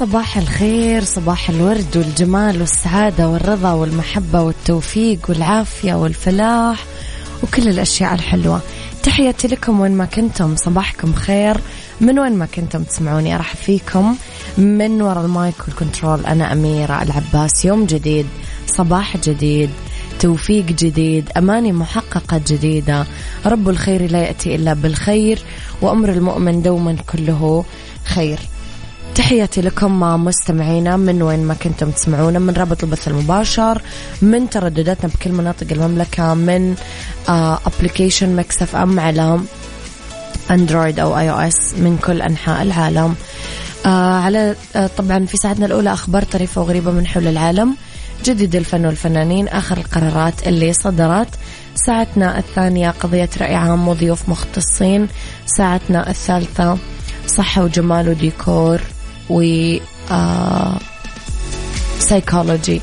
صباح الخير صباح الورد والجمال والسعادة والرضا والمحبة والتوفيق والعافية والفلاح وكل الأشياء الحلوة. تحياتي لكم وين ما كنتم صباحكم خير. من وين ما كنتم تسمعوني أرحب فيكم. من وراء ال mic وال control أنا أميرة العباس. يوم جديد صباح جديد توفيق جديد أماني محققة جديدة. رب الخير لا يأتي إلا بالخير وأمر المؤمن دوما كله خير. تحياتي لكم مستمعينا من وين ما كنتم تسمعونا من رابط البث المباشر من تردداتنا بكل مناطق المملكة من ابلكيشن مكس اف ام على اندرويد أو اي أو اس من كل أنحاء العالم. آه على آه طبعا في ساعتنا الأولى أخبار طريفة وغريبة من حول العالم. جديد الفن والفنانين آخر القرارات اللي صدرت. ساعتنا الثانية قضية رأي عام وضيوف مختصين. ساعتنا الثالثة صحة وجمال وديكور. و سايكولوجي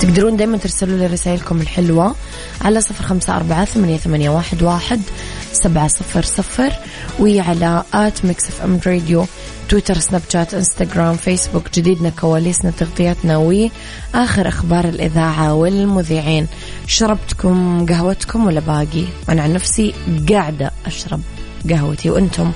تقدرون دايما ترسلوا لي رسائلكم الحلوة على صفر خمسة أربعة ثمانية, ثمانية واحد, واحد سبعة صفر صفر وعلى at Mix FM Radio تويتر سناب شات إنستغرام فيسبوك جديدنا كواليسنا تغطياتنا وآخر أخبار الإذاعة والمذيعين. شربتكم قهوتكم ولا باقي؟ أنا عن نفسي قاعدة أشرب قهوتي وأنتم؟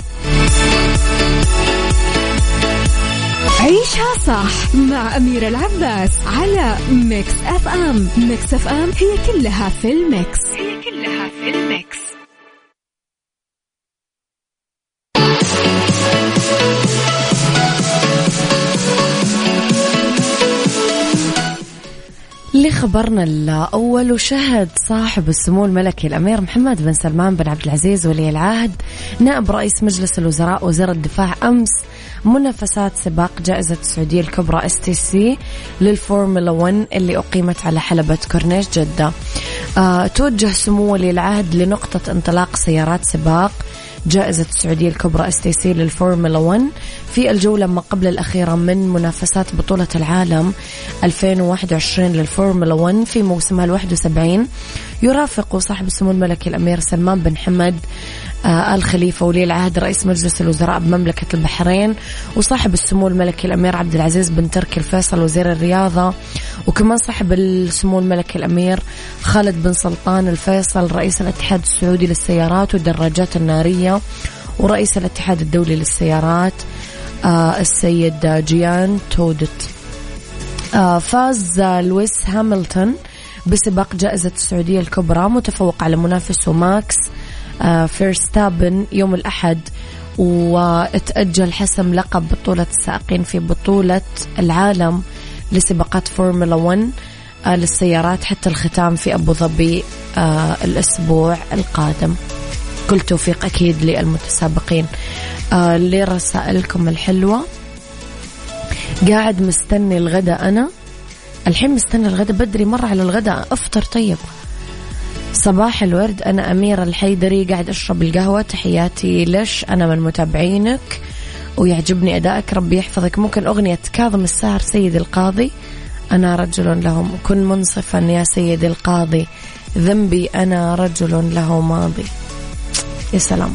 عيشها صح مع أميرة العباس على Mix FM. Mix FM هي كلها في ال mix. هي كلها في ال mix. لخبرنا الأول وشهد صاحب السمو الملكي الأمير محمد بن سلمان بن عبد العزيز ولي العهد نائب رئيس مجلس الوزراء وزير الدفاع أمس منافسات سباق جائزة السعودية الكبرى STC للفورمولا 1 اللي أقيمت على حلبة كورنيش جدة. أه توجه سمو ولي العهد لنقطة انطلاق سيارات سباق جائزة السعودية الكبرى STC للفورمولا 1 في الجولة ما قبل الأخيرة من منافسات بطولة العالم 2021 للفورمولا 1 في موسمها ال 71 يرافق صاحب السمو الملكي الأمير سلمان بن حمد آه آل خليفة ولي العهد رئيس مجلس الوزراء بمملكة البحرين وصاحب السمو الملكي الأمير عبد العزيز بن تركي الفيصل وزير الرياضة وكمان صاحب السمو الملكي الأمير خالد بن سلطان الفيصل رئيس الاتحاد السعودي للسيارات والدراجات النارية ورئيس الاتحاد الدولي للسيارات آه السيد جان تود. آه فاز لويس هاملتون بسباق جائزة السعودية الكبرى متفوق على منافسه ماكس آه فيرستابن يوم الأحد وتأجل حسم لقب بطولة السائقين في بطولة العالم لسباقات فورمولا 1 آه للسيارات حتى الختام في أبو ظبي آه الأسبوع القادم. كل توفيق أكيد للمتسابقين. لرسائلكم الحلوة قاعد مستني الغداء أنا. الحين مستني الغداء بدري مرة على الغداء. أفطر طيب. صباح الورد أنا أميرة الحيدري قاعد أشرب القهوة. تحياتي لش أنا من متابعينك. ويعجبني أدائك ربي يحفظك. ممكن أغنية كاظم الساهر سيد القاضي. أنا رجل لهم. كن منصفا يا سيدي القاضي. ذنبي أنا رجل له ماضي. يا سلام.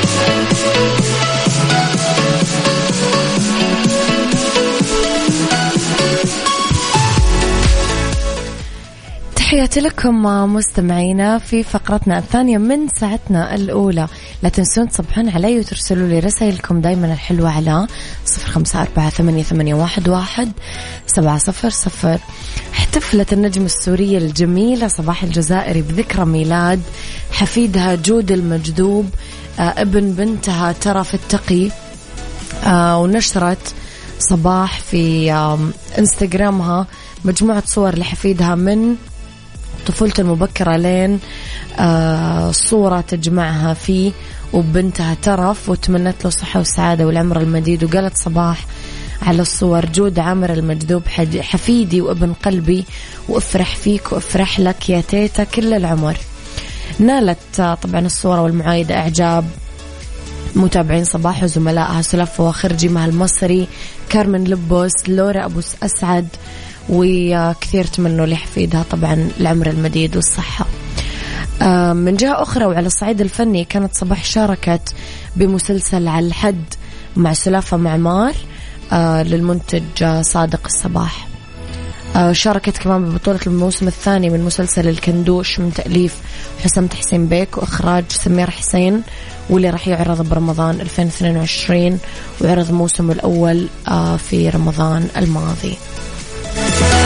تحياتي لكم مستمعينا في فقرتنا الثانية من ساعتنا الأولى. لا تنسون تصبحون علي وترسلوا لي رسائلكم دايما الحلوة على صفر خمسة أربعة ثمانية, ثمانية واحد, واحد سبعة صفر صفر. احتفلت النجمة السورية الجميلة صباح الجزائري بذكرى ميلاد حفيدها جود المجذوب آه ابن بنتها ترف التقي آه ونشرت صباح في انستغرامها مجموعة صور لحفيدها من طفولته المبكرة لين آه صورة تجمعها فيه وبنتها ترف وتمنت له الصحة والسعادة والعمر المديد وقالت صباح على الصور جود عامر المجذوب حفيدي وابن قلبي وافرح فيك وافرح لك يا تيتا كل العمر. نالت آه، طبعا الصورة والمعايدة إعجاب. متابعين صباح وزملائها سلف وخرجي مع المصري كارمن لبوس لورا أبو أسعد وكثير تمنوا لحفيدها طبعا العمر المديد والصحة. آه، من جهة أخرى وعلى الصعيد الفني كانت صباح شاركت بمسلسل على الحد مع سلافة معمار آه، للمنتج آه، صادق الصباح. شاركت كمان ببطولة الموسم الثاني من مسلسل الكندوش من تأليف حسام تحسين بيك وإخراج سمير حسين واللي راح يعرض برمضان 2022 وعرض موسمه الأول في رمضان الماضي.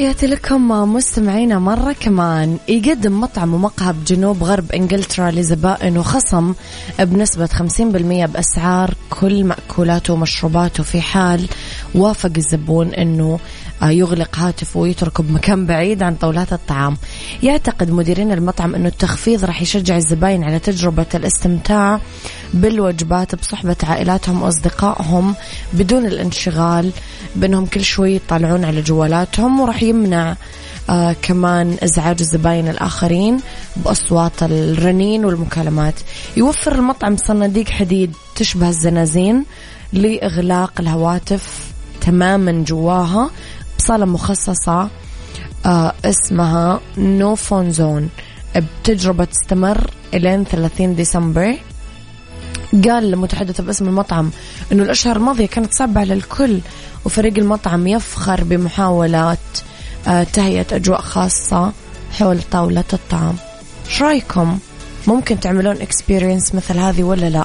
تحياتي لكم مستمعينا مرة كمان. يقدم مطعم ومقهى بجنوب غرب إنجلترا لزبائن وخصم بنسبة 50% بأسعار كل مأكولاته ومشروباته في حال وافق الزبون إنه يغلق هاتفه ويتركه بمكان بعيد عن طاولات الطعام. يعتقد مديرين المطعم أنه التخفيض راح يشجع الزباين على تجربة الاستمتاع بالوجبات بصحبة عائلاتهم وأصدقائهم بدون الانشغال بأنهم كل شوي يطالعون على جوالاتهم وراح يمنع آه كمان إزعاج الزباين الآخرين بأصوات الرنين والمكالمات. يوفر المطعم صناديق حديد تشبه الزنازين لإغلاق الهواتف تماما جواها بصالة مخصصة آه اسمها no phone zone بتجربة تستمر إلين 30 ديسمبر قال المتحدث باسم المطعم إنه الأشهر الماضية كانت صعبه على الكل وفريق المطعم يفخر بمحاولات آه تهيئة أجواء خاصة حول طاولة الطعام. إيش رأيكم؟ ممكن تعملون اكسبيرينس مثل هذه ولا لا؟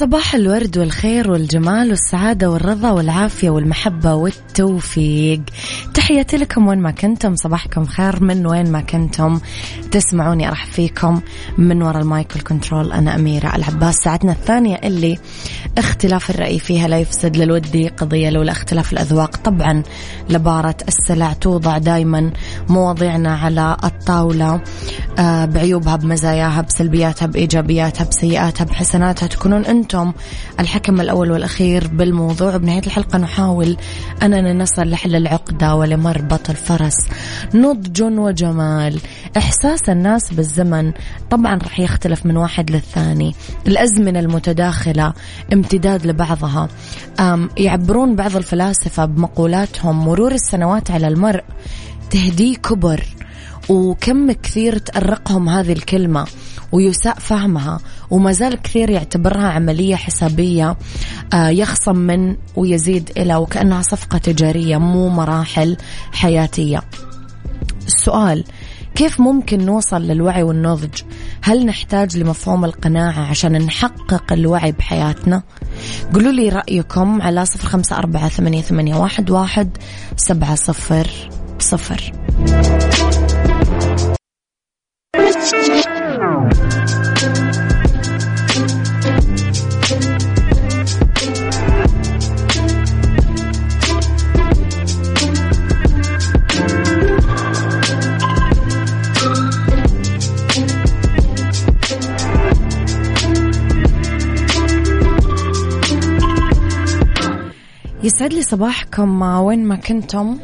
صباح الورد والخير والجمال والسعادة والرضا والعافية والمحبة والتوفيق. تحياتي لكم وين ما كنتم. صباحكم خير من وين ما كنتم. تسمعوني أرحب فيكم. من وراء ال mic وال control أنا أميرة العباس. ساعتنا الثانية اللي اختلاف الرأي فيها لا يفسد للود قضية لولا اختلاف الأذواق. طبعا لبارت السلع توضع دايما مواضيعنا على الطاولة. آه، بعيوبها بمزاياها بسلبياتها بإيجابياتها بسيئاتها بحسناتها. تكونون أنتم الحكم الأول والأخير بالموضوع. بنهاية الحلقة نحاول أننا نصل لحل العقدة ولمربط الفرس نضج وجمال. إحساس الناس بالزمن طبعا رح يختلف من واحد للثاني. الأزمنة المتداخلة امتداد لبعضها. يعبرون بعض الفلاسفة بمقولاتهم مرور السنوات على المرء. تهديه كبر. وكم كثير تأرقهم هذه الكلمة. ويساء فهمها. وما زال كثير يعتبرها عملية حسابية آه، يخصم من ويزيد إلى وكأنها صفقة تجارية مو مراحل حياتية. السؤال كيف ممكن نوصل للوعي والنضج؟ هل نحتاج لمفهوم القناعة عشان نحقق الوعي بحياتنا؟ قولوا لي رأيكم على صفر خمسة أربعة ثمانية, ثمانية واحد, واحد سبعة صفر صفر. يسعد لي صباحكم. وين ما كنتم؟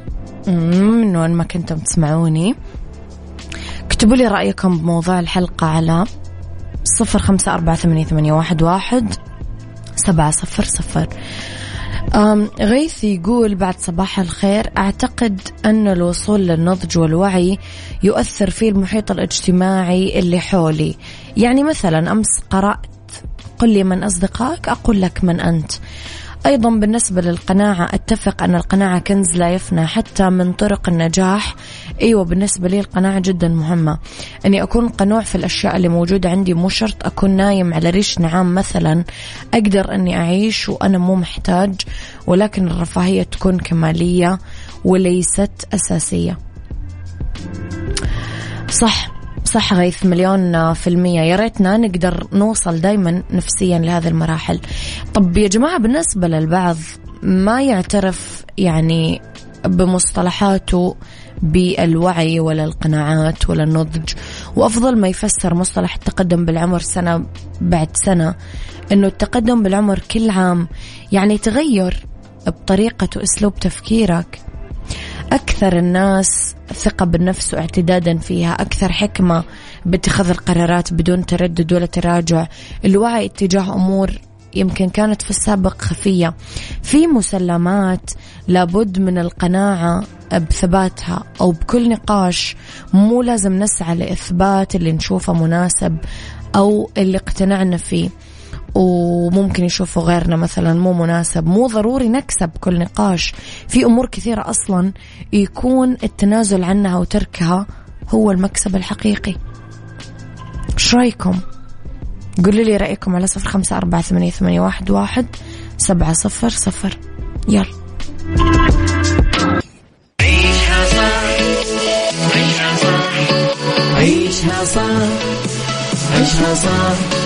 من وين ما كنتم تسمعوني. اكتبوا لي رأيكم بموضوع الحلقة على صفر خمسة أربعة ثمانية, ثمانية واحد, واحد سبعة صفر صفر. غيث يقول بعد صباح الخير أعتقد أن الوصول للنضج والوعي يؤثر في المحيط الاجتماعي اللي حولي. يعني مثلا أمس قرأت قل لي من أصدقائك أقول لك من أنت. أيضا بالنسبة للقناعة أتفق أن القناعة كنز لا يفنى حتى من طرق النجاح. أيوة بالنسبة لي القناعة جدا مهمة. أني أكون قنوع في الأشياء اللي موجودة عندي مو شرط أكون نايم على ريش نعام مثلا. أقدر أني أعيش وأنا مو محتاج ولكن الرفاهية تكون كمالية وليست أساسية. صح. صح غيث مليون في المية. يا ريتنا نقدر نوصل دايما نفسيا لهذه المراحل. طب يا جماعة بالنسبة للبعض ما يعترف يعني بمصطلحاته بالوعي ولا القناعات ولا النضج؟ وأفضل ما يفسر مصطلح التقدم بالعمر سنة بعد سنة أنه التقدم بالعمر كل عام يعني تغير بطريقة وأسلوب تفكيرك. أكثر الناس ثقة بالنفس واعتدادا فيها أكثر حكمة باتخاذ القرارات بدون تردد ولا تراجع. الوعي اتجاه أمور يمكن كانت في السابق خفية. في مسلمات لابد من القناعة بثباتها أو بكل نقاش. مو لازم نسعى لإثبات اللي نشوفه مناسب أو اللي اقتنعنا فيه. وممكن يشوفوا غيرنا مثلا مو مناسب. مو ضروري نكسب كل نقاش. في أمور كثيرة أصلا يكون التنازل عنها وتركها هو المكسب الحقيقي. إيش رأيكم؟ قولوا لي رأيكم على صفر خمسة أربعة ثمانية, ثمانية واحد, واحد سبعة صفر صفر. يلا. عيشها صح عيشها صح عيشها صح عيشها صح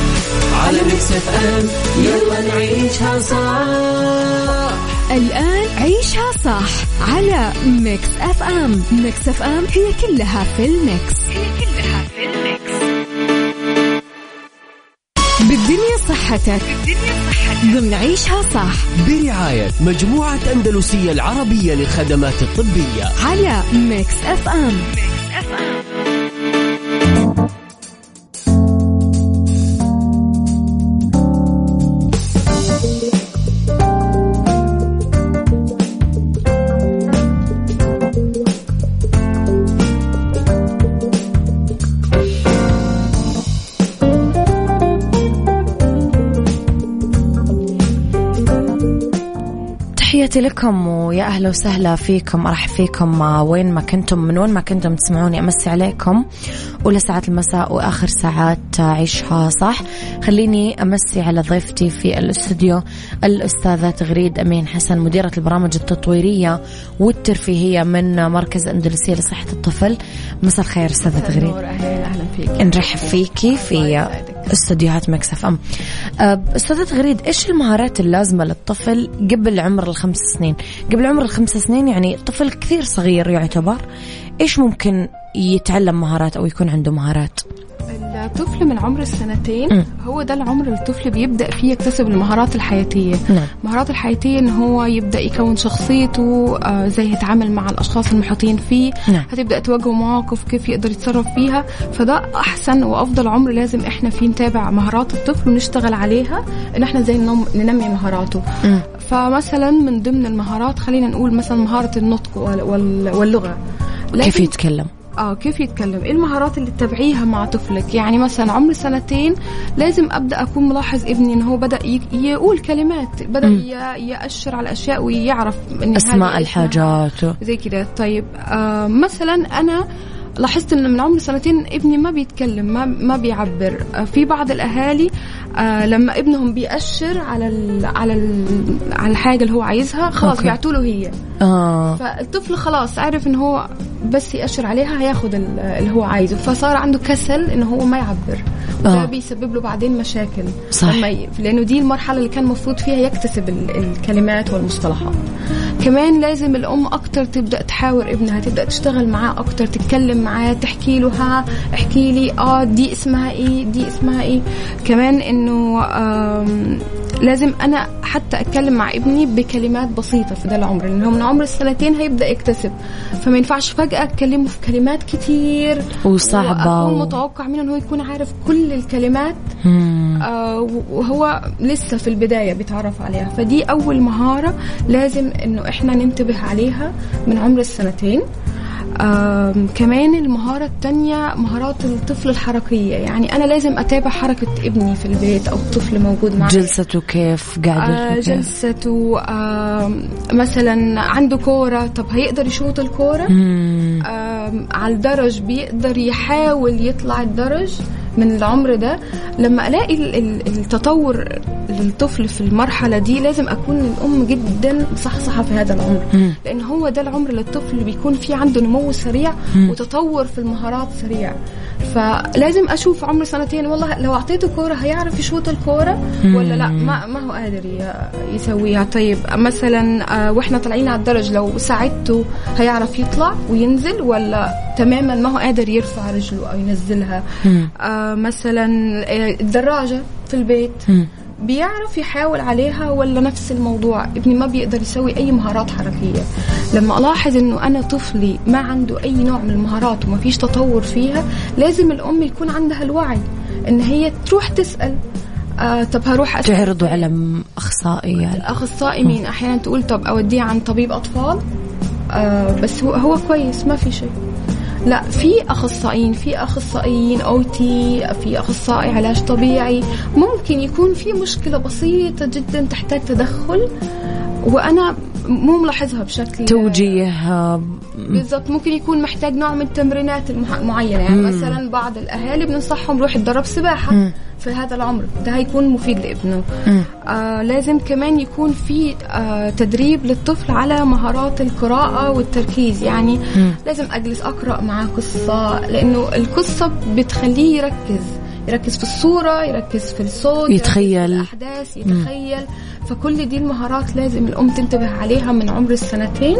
على Mix FM يلا نعيشها صح. الآن عيشها صح على Mix FM Mix FM هي كلها في ال Mix. هي كلها في ال Mix. بالدنيا صحتك. بالدنيا صحتك. ضمن عيشها صح. برعاية مجموعة أندلسية العربية للخدمات الطبية. على Mix FM Mix تحياتي لكم ويا أهلا وسهلا فيكم أرحب فيكم وين ما كنتم من وين ما كنتم تسمعوني أمسي عليكم. أولى ساعات المساء وآخر ساعات عيشها صح. خليني أمسي على ضيفتي في الاستوديو الأستاذة تغريد أمين حسن مديرة البرامج التطويرية والترفيهية من مركز أندلسية لصحة الطفل. مساء الخير أستاذة تغريد. أهلا أهلا فيك. نرحب فيكي في استديوهات مكسف أم. أه، أستاذة تغريد إيش المهارات اللازمة للطفل قبل عمر الخمس سنين؟ قبل عمر الخمس سنين يعني طفل كثير صغير يعتبر إيش ممكن يتعلم مهارات أو يكون عنده مهارات؟ الطفل من عمر السنتين م. هو ده العمر اللي الطفل بيبدأ فيه يكتسب المهارات الحياتية نعم. المهارات الحياتية إن هو يبدأ يكون شخصيته آه زي يتعامل مع الأشخاص المحيطين فيه نعم. هتبدأ تواجهه مواقف كيف يقدر يتصرف فيها فده أحسن وأفضل عمر لازم إحنا فيه نتابع مهارات الطفل ونشتغل عليها إن إحنا زي ننمي مهاراته م. فمثلا من ضمن المهارات خلينا نقول مثلا مهارة النطق واللغة كيف يتكلم آه كيف يتكلم؟ إيه المهارات اللي تتابعيها مع طفلك؟ يعني مثلا عمر سنتين لازم أبدأ أكون ملاحظ ابني ان هو بدأ يقول كلمات بدأ م. يأشر على أشياء ويعرف إن أسماء الحاجات. زي كده. طيب آه مثلا أنا لاحظت إن من عمر سنتين ابني ما بيتكلم ما ما بيعبر. آه، في بعض الأهالي آه لما ابنهم بيأشر على ال على ال على الحاجة اللي هو عايزها خلاص بيعطوا له هي. آه. فالطفل خلاص عارف إن هو بس يأشر عليها هياخد اللي هو عايزه. فصار عنده كسل ان هو ما يعبر. وده آه. بيسبب له بعدين مشاكل. صح. لما ي... لأنه دي المرحلة اللي كان المفروض فيها يكتسب الكلمات والمصطلحات. كمان لازم الأم أكتر تبدأ تحاور ابنها تبدأ تشتغل معاه أكتر تتكلم معاه تحكي له ها احكي لي آه دي اسمها إيه دي اسمها إيه. كمان إنه لازم أنا حتى أتكلم مع ابني بكلمات بسيطة في ده العمر لأنه من عمر السنتين هيبدأ يكتسب. فما ينفعش فجأة أتكلمه في كلمات كتير. وصعبة و... متوقع منه انه يكون عارف كل الكلمات آه وهو لسه في البداية بيتعرف عليها. فدي أول مهارة لازم إنه إحنا ننتبه عليها من عمر السنتين كمان المهارة التانية مهارات الطفل الحركية. يعني أنا لازم أتابع حركة ابني في البيت أو الطفل موجود معي جلسته كيف؟ قاعدة آه جلسته آه مثلا عنده كورة. طب هيقدر يشوط الكورة؟ آه على الدرج بيقدر يحاول يطلع الدرج. من العمر ده لما ألاقي التطور للطفل في المرحلة دي لازم أكون الأم جدا صحصحة في هذا العمر. لأن هو ده العمر اللي الطفل بيكون فيه عنده نمو سريع وتطور في المهارات سريع. فلازم أشوف عمر سنتين. والله لو أعطيته كورة هيعرف يشوط الكورة ولا لا؟ ما ما هو قادر يسويها. طيب مثلا آه، وإحنا طالعين على الدرج لو ساعدته هيعرف يطلع وينزل ولا تماما ما هو قادر يرفع رجله أو ينزلها؟ آه مثلا آه، الدراجة في البيت. بيعرف يحاول عليها ولا نفس الموضوع؟ ابني ما بيقدر يسوي أي مهارات حركية. لما ألاحظ إنه أنا طفلي ما عنده أي نوع من المهارات وما فيش تطور فيها لازم الأم يكون عندها الوعي إن هي تروح تسأل. آه طب هروح أسأل. تعرضوا على أخصائي يعني. أخصائي مين؟ أحيانا تقول طب أوديه عن طبيب أطفال؟ آه بس هو هو كويس ما في شيء. لا في أخصائيين في أخصائيين أو تي في أخصائي علاج طبيعي. ممكن يكون في مشكلة بسيطة جدا تحتاج تدخل وأنا مو ملاحظها بشكل توجيه بالضبط. ممكن يكون محتاج نوع من التمرينات المعينه يعني مم. مثلا بعض الأهالي بننصحهم روح يتدرب سباحة مم. في هذا العمر. ده هيكون مفيد لابنه. آه لازم كمان يكون في آه تدريب للطفل على مهارات القراءة والتركيز. يعني مم. لازم أجلس أقرأ معاه قصة لأنه القصة بتخليه يركز. يركز في الصورة يركز في الصوت يتخيل في الأحداث يتخيل. مم. فكل دي المهارات لازم الأم تنتبه عليها من عمر السنتين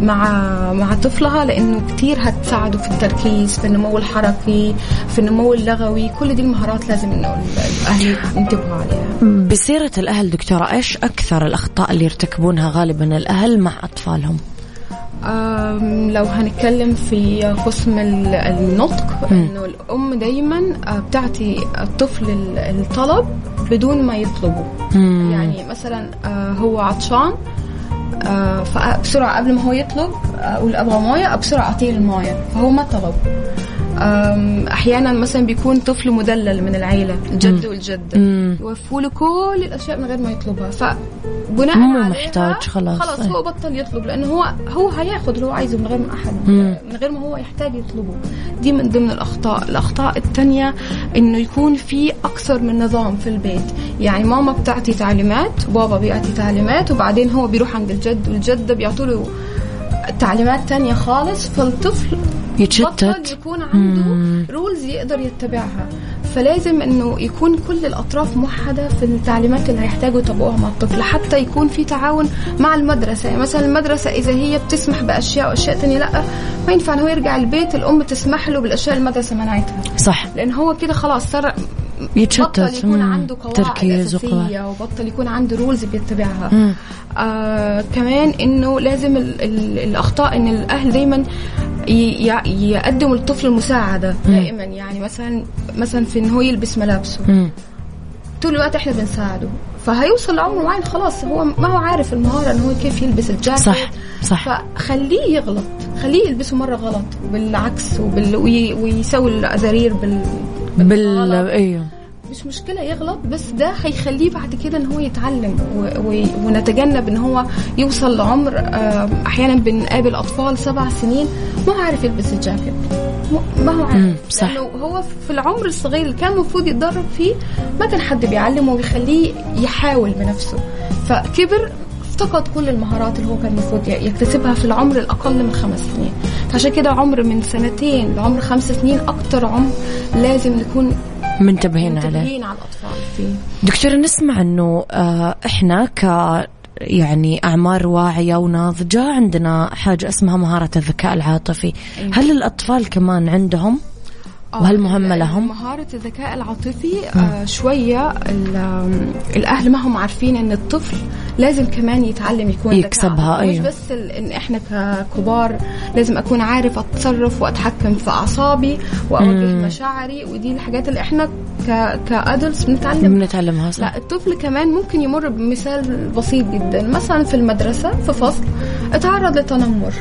مع مع طفلها لأنه كتير هتساعده في التركيز في النمو الحركي في النمو اللغوي كل دي المهارات لازم إنه الأهل ينتبهوا عليها بسيرة الأهل دكتورة إيش أكثر الأخطاء اللي يرتكبونها غالبا الأهل مع أطفالهم؟ لو هنتكلم في قسم النطق إنه الأم دايما آه، بتعطي الطفل الطلب بدون ما يطلبه. مم. يعني مثلا آه، هو عطشان آه، فبسرعه قبل ما هو يطلب أقول أبغى موية بسرعة أعطيه الموية فهو ما طلب. أحيانا مثلا بيكون طفل مدلل من العيلة الجد والجده. يوفوا له كل الأشياء من غير ما يطلبها فبناء مو محتاج خلاص. خلاص. هو بطل يطلب لأنه هو هو هياخد اللي هو عايزه من غير ما أحد مم. من غير ما هو يحتاج يطلبه دي من ضمن الأخطاء الأخطاء الثانية إنه يكون في أكثر من نظام في البيت يعني ماما بتعطي تعليمات وبابا بيعطي تعليمات وبعدين هو بيروح عند الجد والجده بيعطوا له تعليمات تانية خالص فالطفل يتشتت. بطل يكون عنده مم. رولز يقدر يتبعها فلازم إنه يكون كل الأطراف موحدة في التعليمات اللي هيحتاجوا يطبقوها مع الطفل حتى يكون في تعاون مع المدرسة يعني مثلا المدرسة إذا هي بتسمح بأشياء وأشياء تانية لأ ما ينفع إن هو يرجع البيت الأم تسمح له بالأشياء المدرسة منعتها صح لأن هو كده خلاص صار يتشتت. بطل يكون. عنده قواعد تركيز أساسية. وبطل يكون عنده رولز بيتبعها مم. آه كمان إنه لازم ال ال الأخطاء إن الأهل دايما يقدموا للطفل المساعدة دائما يعني مثلا مثلا في إن هو يلبس ملابسه مم. طول الوقت إحنا بنساعده فهيوصل لعمر معين خلاص هو ما هو عارف المهارة إن هو كيف يلبس الجاكيت صح صح فخليه يغلط خليه يلبسه مرة غلط بالعكس وبال... وي... ويسوي الأزارير بال بال. أيوه مش مشكلة يغلط بس ده هيخليه بعد كده إن هو يتعلم و... و... ونتجنب إن هو يوصل لعمر آه، أحيانا بنقابل أطفال سبع سنين ما هو عارف يلبس الجاكيت ما هو عارف صح. لأنه هو في العمر الصغير اللي كان المفروض يتدرب فيه ما كان حد بيعلمه ويخليه يحاول بنفسه فكبر افتقد كل المهارات اللي هو كان المفروض يكتسبها في العمر الأقل من خمس سنين. فعشان كده عمر من سنتين لعمر خمس سنين أكتر عمر لازم نكون منتبهين عليه. منتبهين على الأطفال فيه. دكتور نسمع إنه آه، إحنا ك يعني أعمار واعية وناضجه عندنا حاجة اسمها مهارة الذكاء العاطفي. أيوة. هل الأطفال كمان عندهم وهل مهمة لهم؟ مهارة الذكاء العاطفي آه. شوية ال- آم، الأهل ما هم عارفين إن الطفل لازم كمان يتعلم يكون يكسبها، عاطفي. مش أيوة. بس إن إحنا ككبار لازم أكون عارف أتصرف وأتحكم في أعصابي وأوجه مشاعري ودي الحاجات اللي إحنا ك كأدلتس بنتعلم بنتعلمها صح. لا الطفل كمان ممكن يمر بمثال بسيط جدا. مثلا في المدرسة في فصل اتعرض لتنمر.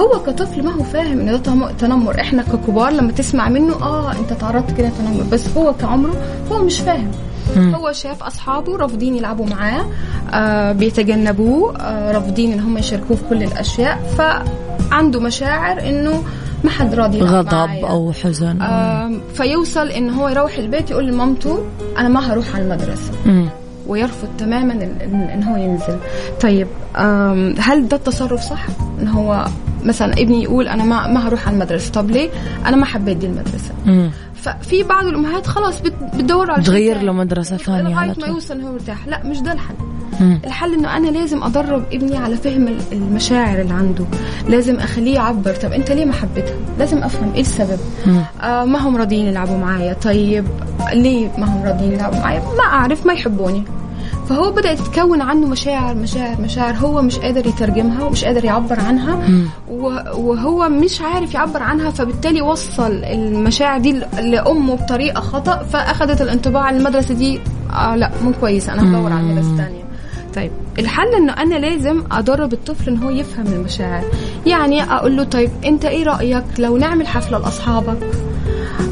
هو كطفل ما هو فاهم ان ده تنمر. إحنا ككبار لما تسمع منه آه أنت تعرضت كده تنمر. بس هو كعمره هو مش فاهم. هو شاف أصحابه رافضين يلعبوا معاه آه بيتجنبوه آه رافضين إن هم يشاركوه في كل الأشياء. فعنده مشاعر إنه ما حد راضي غضب معايا. أو حزن. آم، فيوصل إن هو يروح البيت يقول لمامته أنا ما هروح على المدرسة. ويرفض تماما ان, هو ينزل. طيب هل ده التصرف صح؟ إن هو مثلا ابني يقول أنا ما ما هروح على المدرسة. طب ليه؟ أنا ما حبيت دي المدرسة. مم. ففي بعض الأمهات خلاص بت- بتدور على تغير. له مدرسة ثانية على لغاية ما يوصل هو مرتاح. لا مش ده الحل. مم. الحل إنه أنا لازم أدرب ابني على فهم ال- المشاعر اللي عنده. لازم أخليه يعبر. طب أنت ليه ما حبيتها؟ لازم أفهم إيه السبب؟ مم. آه ما هم راضيين يلعبوا معايا؟ طيب ليه ما هم راضيين يلعبوا معايا؟ ما أعرف ما يحبوني. فهو بدأت تتكون عنه مشاعر مشاعر مشاعر. هو مش قادر يترجمها ومش قادر يعبر عنها. وهو مش عارف يعبر عنها فبالتالي وصل المشاعر دي ل- لأمه بطريقة خطأ فأخذت الانطباع المدرسة دي آه لأ مو كويسة. أنا هدور على مدرسة تانية. طيب الحل إنه أنا لازم أدرب الطفل إن هو يفهم المشاعر. يعني أقول له طيب أنت إيه رأيك لو نعمل حفلة لأصحابك؟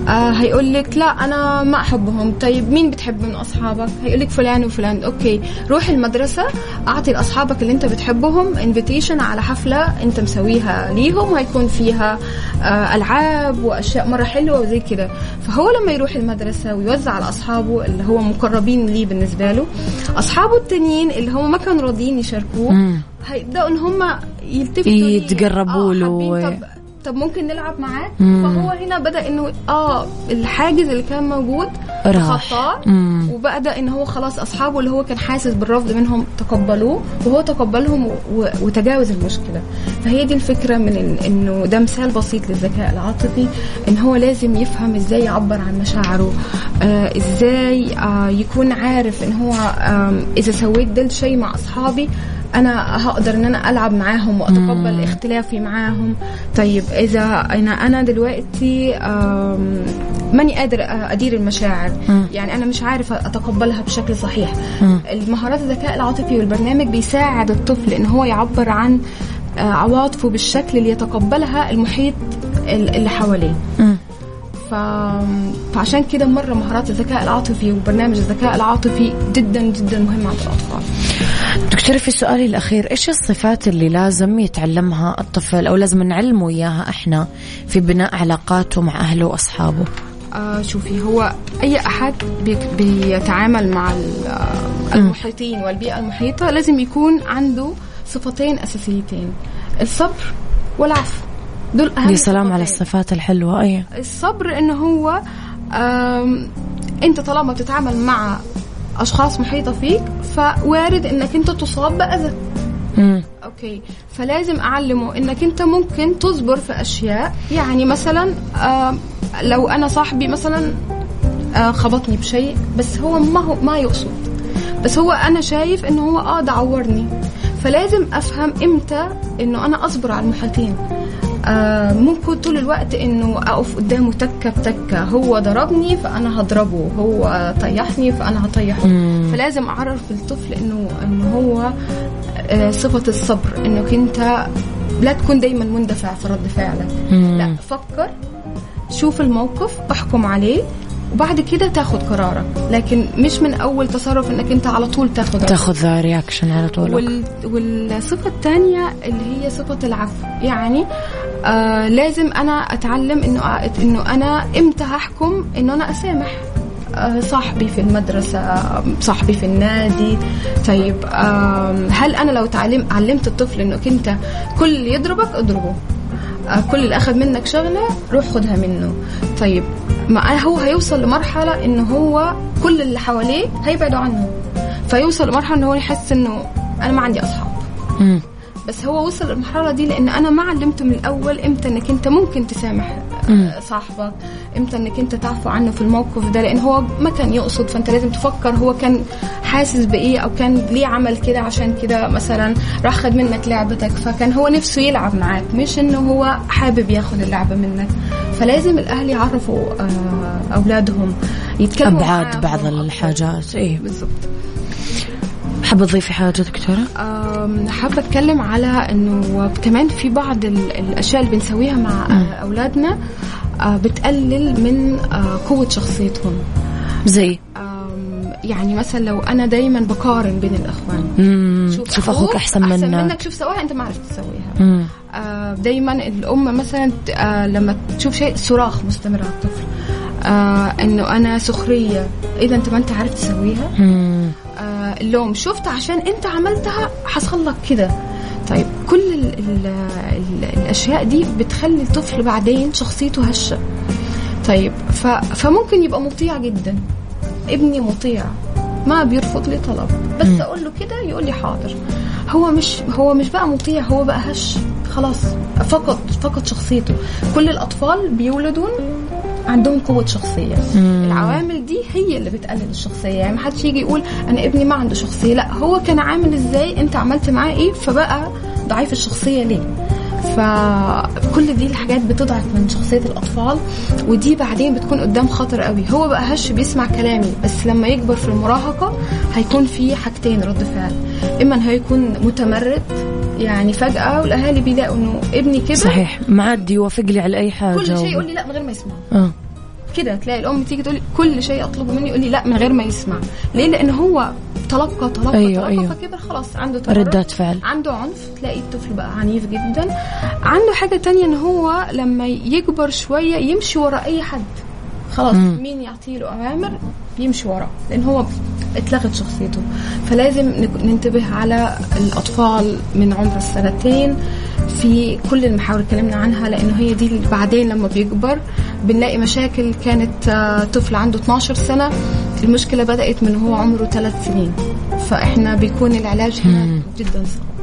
آه هيقول لك لا أنا ما أحبهم طيب مين بتحب من أصحابك هيقول لك فلان وفلان أوكي روح المدرسة أعطي لأصحابك اللي أنت بتحبهم انفيتيشن على حفلة أنت مسويها ليهم وهيكون فيها آه ألعاب وأشياء مرة حلوة وزي كده فهو لما يروح المدرسة ويوزع على أصحابه اللي هو مقربين ليه بالنسبة له أصحابه التانيين اللي هم ما كانوا راضيين يشاركوه. هيبدأوا إن هم يلتفتوا. يتقربوا آه، له. طب ممكن نلعب معاه. فهو هنا بدأ إنه آه الحاجز اللي كان موجود. تخطاه. وبدأ إن هو خلاص أصحابه اللي هو كان حاسس بالرفض منهم تقبلوه وهو تقبلهم وتجاوز المشكلة فهي دي الفكرة من إنه ده مثال بسيط للذكاء العاطفي إن هو لازم يفهم إزاي يعبر عن مشاعره آه إزاي آه يكون عارف إن هو آه إذا سويت ده الشيء مع أصحابي أنا هقدر إن أنا ألعب معاهم وأتقبل اختلافي معاهم. طيب إذا أنا أنا دلوقتي ماني قادر أدير المشاعر. يعني أنا مش عارف أتقبلها بشكل صحيح. المهارات الذكاء العاطفي والبرنامج بيساعد الطفل إن هو يعبر عن آه، عواطفه بالشكل اللي يتقبلها المحيط ال- اللي حواليه. ف... فعشان كده مرة مهارات الذكاء العاطفي وبرنامج الذكاء العاطفي جدا جدا مهم عند الأطفال. دكتورة في سؤالي الأخير إيش الصفات اللي لازم يتعلمها الطفل أو لازم نعلمه إياها إحنا في بناء علاقاته مع أهله وأصحابه؟ آه شوفي هو أي أحد بي- بيتعامل مع آه، المحيطين والبيئة المحيطة لازم يكون عنده صفتين أساسيتين الصبر والعفو. دول أهم يا سلام على. الصفات. الحلوة أيه الصبر إنه هو أنت طالما تتعامل مع أشخاص محيطة فيك فوارد إنك أنت تصاب بأذى. مم. أوكي. فلازم أعلمه إنك أنت ممكن تصبر في أشياء. يعني مثلا لو أنا صاحبي مثلا آه، خبطني بشيء بس هو ما هو ما يقصد. بس هو أنا شايف إنه هو آه ده عورني. فلازم أفهم إمتى إنه أنا أصبر على المحيطين. آه ممكن طول الوقت إنه أقف قدامه تكة بتكة. هو ضربني فأنا هضربه. هو طيحني فأنا هطيحه. فلازم أعرف الطفل إنه إنه هو آه صفة الصبر. انك انت لا تكون دايما مندفع في رد فعلك. لا فكر شوف الموقف احكم عليه. وبعد كده تاخد قرارك. لكن مش من أول تصرف إنك أنت على طول تاخد تاخذ رياكشن على طول. وال... والصفة الثانية اللي هي صفة العفو. يعني آه لازم أنا أتعلم إنه أ- إنه أنا إمتى هحكم إنه أنا أسامح. آه صاحبي في المدرسة صاحبي في النادي. طيب آه هل أنا لو تعلم علمت الطفل إنك أنت كل اللي يضربك اضربه. آه، كل اللي أخذ منك شغلة روح خدها منه. طيب ما هو هيوصل لمرحلة إنه هو كل اللي حواليه هيبعدوا عنه. فيوصل لمرحلة إنه هو يحس إنه أنا ما عندي أصحاب. بس هو وصل للمرحلة دي لأن أنا ما علمته من الأول إمتى إنك أنت ممكن تسامح. صاحبك إمتى إنك أنت تعفو عنه في الموقف ده؟ لأن هو ما كان يقصد فأنت لازم تفكر هو كان حاسس بإيه أو كان ليه عمل كده عشان كده مثلا راح خد منك لعبتك فكان هو نفسه يلعب معاك مش إنه هو حابب ياخد اللعبة منك. فلازم الأهل يعرفوا آه، أولادهم يتكلموا معاهم. بعض الحاجات. إيه بالضبط. حابة تضيفي حاجة دكتورة؟ حابة أتكلم على إنه كمان في بعض ال- الأشياء اللي بنسويها مع أولادنا آه، بتقلل من آه، قوة شخصيتهم. زي؟ يعني مثلا لو أنا دايما بقارن بين الأخوان. مم. شوف أخوك أحسن منك أحسن منك. شوف سواها أنت ما عرفت تسويها. آه، دايما الأم مثلا آه، لما تشوف شيء صراخ مستمر على الطفل. آه، إنه أنا سخرية. إذا أنت ما أنت عارف تسويها. مم. اللوم شفت عشان انت عملتها حصل لك كده. طيب كل ال ال ال الأشياء دي بتخلي الطفل بعدين شخصيته هشة. طيب ف فممكن يبقى مطيع جدا. ابني مطيع. ما بيرفض لي طلب. بس أقول له كده يقول لي حاضر. هو مش هو مش بقى مطيع هو بقى هش. خلاص فقد فقد شخصيته. كل الأطفال بيولدون عندهم قوة شخصية. العوامل دي هي اللي بتقلل الشخصية. يعني ما حدش يجي يقول أنا ابني ما عنده شخصية. لا هو كان عامل إزاي؟ أنت عملت معاه إيه؟ فبقى ضعيف الشخصية ليه؟ فكل دي الحاجات بتضعف من شخصية الأطفال ودي بعدين بتكون قدام خطر قوي. هو بقى هش بيسمع كلامي بس لما يكبر في المراهقة هيكون في حاجتين رد فعل. إما إن هو يكون متمرد يعني فجأة والأهالي بيلاقوا إنه ابني كبر. صحيح. معدي يوافق لي على أي حاجة كل شيء يقول لي لا من غير ما يسمع. آه. كده تلاقي الأم تيجي تقول كل شيء أطلبه مني يقول لي لا من غير ما يسمع. ليه؟ لأن هو تلقى تلقى أيوة، تلقى أيوة. فكبر خلاص عنده تمرد ردات فعل. عنده عنف. تلاقي الطفل بقى عنيف جدا. عنده حاجة تانية إن هو لما يكبر شوية يمشي ورا أي حد. خلاص مم. مين يعطي له أوامر؟ يمشي وراه لأن هو اتلغت شخصيته. فلازم ننتبه على الأطفال من عمر السنتين في كل المحاور اللي اتكلمنا عنها لأنه هي دي اللي بعدين لما بيكبر بنلاقي مشاكل كانت آه، طفل عنده 12 سنة المشكلة بدأت من هو عمره ثلاث سنين. فإحنا بيكون العلاج هنا جدا. صعب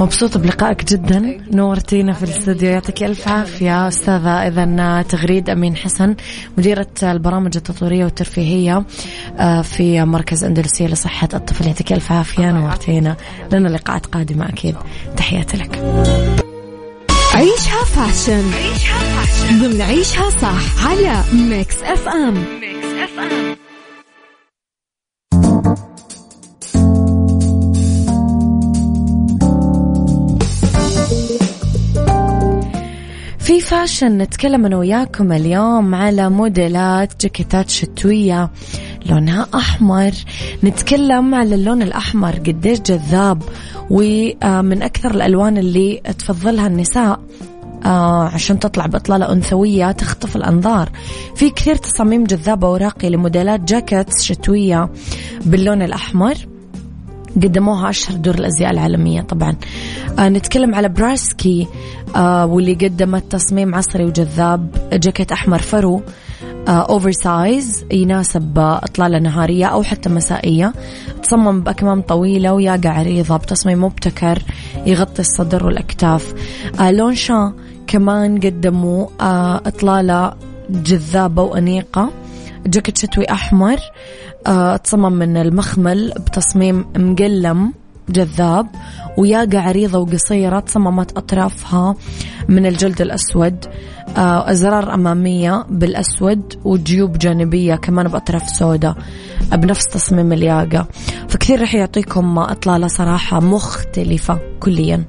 مبسوطة بلقائك جدا. نورتينا في الاستوديو. يعطيك ألف عافية. أستاذة إذا تغريد أمين حسن مديرة البرامج التطويرية والترفيهية آه، في مركز أندلسية لصحة الطفل. يعطيك ألف عافية. نورتينا. لنا لقاءات قادمة أكيد. تحياتي لك. عيشها fashion. ضمن عيشها صح على Mix FM. في fashion نتكلم أنا وياكم اليوم على موديلات جاكيتات شتوية لونها أحمر. نتكلم على اللون الأحمر قديش جذاب ومن أكثر الألوان اللي تفضلها النساء آه عشان تطلع بإطلالة أنثوية تخطف الأنظار. في كثير تصاميم جذابة وراقية لموديلات jackets شتوية باللون الأحمر. قدموها أشهر دور الأزياء العالمية طبعا. آه نتكلم على براسكي آه واللي قدمت تصميم عصري وجذاب جاكيت أحمر فرو oversize يناسب إطلالة نهارية أو حتى مسائية. تصمم بأكمام طويلة وياقة عريضة بتصميم مبتكر يغطي الصدر والأكتاف. آه لون شان كمان قدموا آه إطلالة جذابة وأنيقة. جاكيت شتوي أحمر. آه تصمم من المخمل بتصميم مقلم جذاب وياقة عريضة وقصيرة تصممت أطرافها من الجلد الأسود آه، أزرار أمامية بالأسود وجيوب جانبية كمان بأطراف سوداء بنفس تصميم الياقة. فكثير رح يعطيكم إطلالة صراحة مختلفة كليا.